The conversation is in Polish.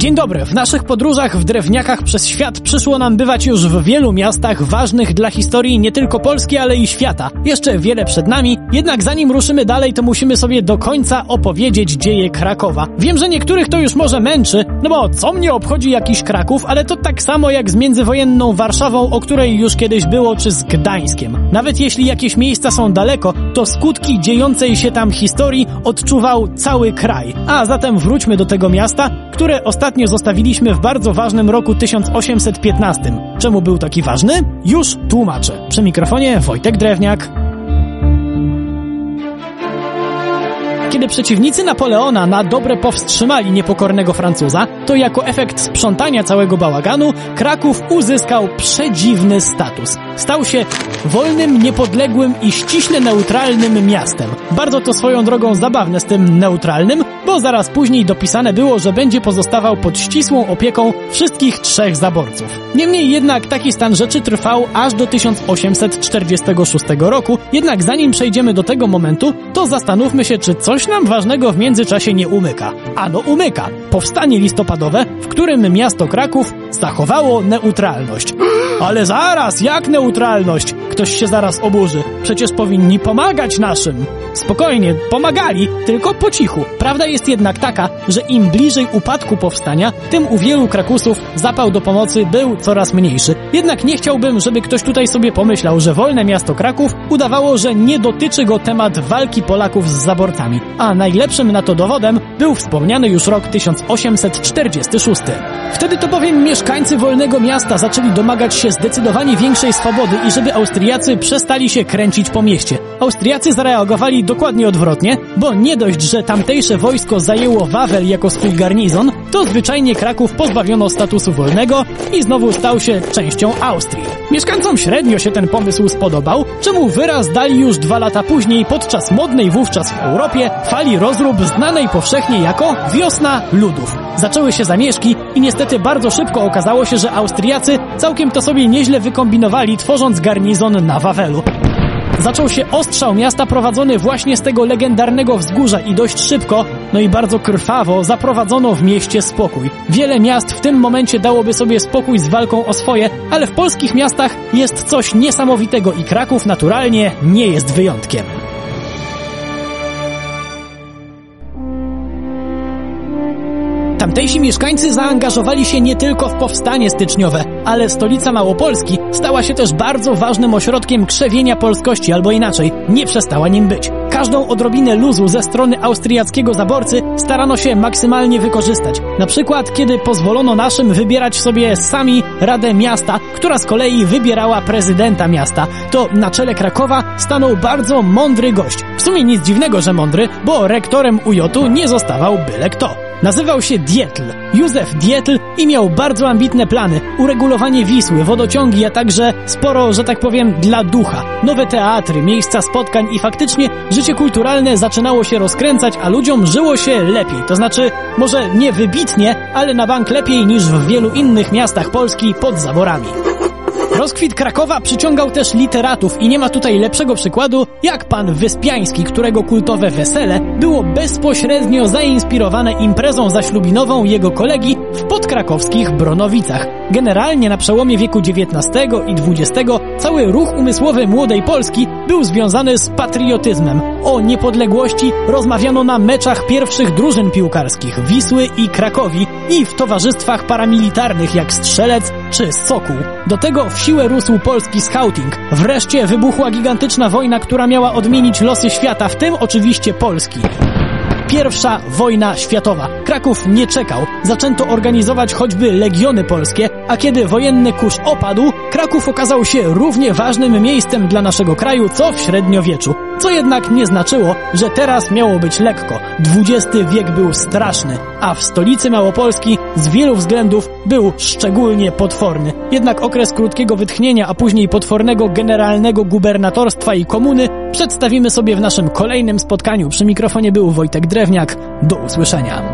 Dzień dobry. W naszych podróżach w drewniakach przez świat przyszło nam bywać już w wielu miastach ważnych dla historii nie tylko Polski, ale i świata. Jeszcze wiele przed nami, jednak zanim ruszymy dalej, to musimy sobie do końca opowiedzieć dzieje Krakowa. Wiem, że niektórych to już może męczy, no bo co mnie obchodzi jakiś Kraków, ale to tak samo jak z międzywojenną Warszawą, o której już kiedyś było, czy z Gdańskiem. Nawet jeśli jakieś miejsca są daleko, to skutki dziejącej się tam historii odczuwał cały kraj. A zatem wróćmy do tego miasta, które ostatnio zostawiliśmy w bardzo ważnym roku 1815. Czemu był taki ważny? Już tłumaczę. Przy mikrofonie Wojtek Drewniak. Kiedy przeciwnicy Napoleona na dobre powstrzymali niepokornego Francuza, to jako efekt sprzątania całego bałaganu Kraków uzyskał przedziwny status. Stał się wolnym, niepodległym i ściśle neutralnym miastem. Bardzo to swoją drogą zabawne z tym neutralnym, bo zaraz później dopisane było, że będzie pozostawał pod ścisłą opieką wszystkich trzech zaborców. Niemniej jednak taki stan rzeczy trwał aż do 1846 roku, jednak zanim przejdziemy do tego momentu, to zastanówmy się, czy coś nam ważnego w międzyczasie nie umyka. Ano umyka. Powstanie listopadowe, w którym miasto Kraków zachowało neutralność. Ale zaraz, jak neutralność? Ktoś się zaraz oburzy. Przecież powinni pomagać naszym. Spokojnie, pomagali, tylko po cichu. Prawda jest jednak taka, że im bliżej upadku powstania, tym u wielu Krakusów zapał do pomocy był coraz mniejszy. Jednak nie chciałbym, żeby ktoś tutaj sobie pomyślał, że wolne miasto Kraków udawało, że nie dotyczy go temat walki Polaków z zaborcami. A najlepszym na to dowodem był wspomniany już rok 1846. Wtedy to bowiem mieszkańcy wolnego miasta zaczęli domagać się zdecydowanie większej swobody i żeby Austriacy przestali się kręcić po mieście. Austriacy zareagowali dokładnie odwrotnie, bo nie dość, że tamtejsze wojsko zajęło Wawel jako swój garnizon, to zwyczajnie Kraków pozbawiono statusu wolnego i znowu stał się częścią Austrii. Mieszkańcom średnio się ten pomysł spodobał, czemu wyraz dali już dwa lata później podczas modnej wówczas w Europie fali rozrób znanej powszechnie jako Wiosna Ludów. Zaczęły się zamieszki i niestety bardzo szybko okazało się, że Austriacy całkiem to sobie nieźle wykombinowali, tworząc garnizon na Wawelu. Zaczął się ostrzał miasta prowadzony właśnie z tego legendarnego wzgórza i dość szybko, no i bardzo krwawo zaprowadzono w mieście spokój. Wiele miast w tym momencie dałoby sobie spokój z walką o swoje, ale w polskich miastach jest coś niesamowitego i Kraków naturalnie nie jest wyjątkiem. Tamtejsi mieszkańcy zaangażowali się nie tylko w powstanie styczniowe, ale stolica Małopolski stała się też bardzo ważnym ośrodkiem krzewienia polskości, albo inaczej, nie przestała nim być. Każdą odrobinę luzu ze strony austriackiego zaborcy starano się maksymalnie wykorzystać. Na przykład, kiedy pozwolono naszym wybierać sobie sami Radę Miasta, która z kolei wybierała prezydenta miasta, to na czele Krakowa stanął bardzo mądry gość. W sumie nic dziwnego, że mądry, bo rektorem UJ nie zostawał byle kto. Nazywał się Dietl, Józef Dietl i miał bardzo ambitne plany. Uregulowanie Wisły, wodociągi, a także sporo, że tak powiem, dla ducha. Nowe teatry, miejsca spotkań i faktycznie życie kulturalne zaczynało się rozkręcać, a ludziom żyło się lepiej. To znaczy, może nie wybitnie, ale na bank lepiej niż w wielu innych miastach Polski pod zaborami. Rozkwit Krakowa przyciągał też literatów i nie ma tutaj lepszego przykładu jak pan Wyspiański, którego kultowe wesele było bezpośrednio zainspirowane imprezą zaślubinową jego kolegi w podkrakowskich Bronowicach. Generalnie na przełomie wieku XIX i XX cały ruch umysłowy młodej Polski był związany z patriotyzmem. O niepodległości rozmawiano na meczach pierwszych drużyn piłkarskich Wisły i Krakowi i w towarzystwach paramilitarnych jak Strzelec czy Sokół. Do tego w siłę rósł polski scouting. Wreszcie wybuchła gigantyczna wojna, która miała odmienić losy świata, w tym oczywiście Polski. Pierwsza wojna światowa. Kraków nie czekał. Zaczęto organizować choćby legiony polskie, a kiedy wojenny kurz opadł, Kraków okazał się równie ważnym miejscem dla naszego kraju, co w średniowieczu. Co jednak nie znaczyło, że teraz miało być lekko. XX wiek był straszny, a w stolicy Małopolski z wielu względów był szczególnie potworny. Jednak okres krótkiego wytchnienia, a później potwornego generalnego gubernatorstwa i komuny przedstawimy sobie w naszym kolejnym spotkaniu. Przy mikrofonie był Wojtek Drewniak. Do usłyszenia.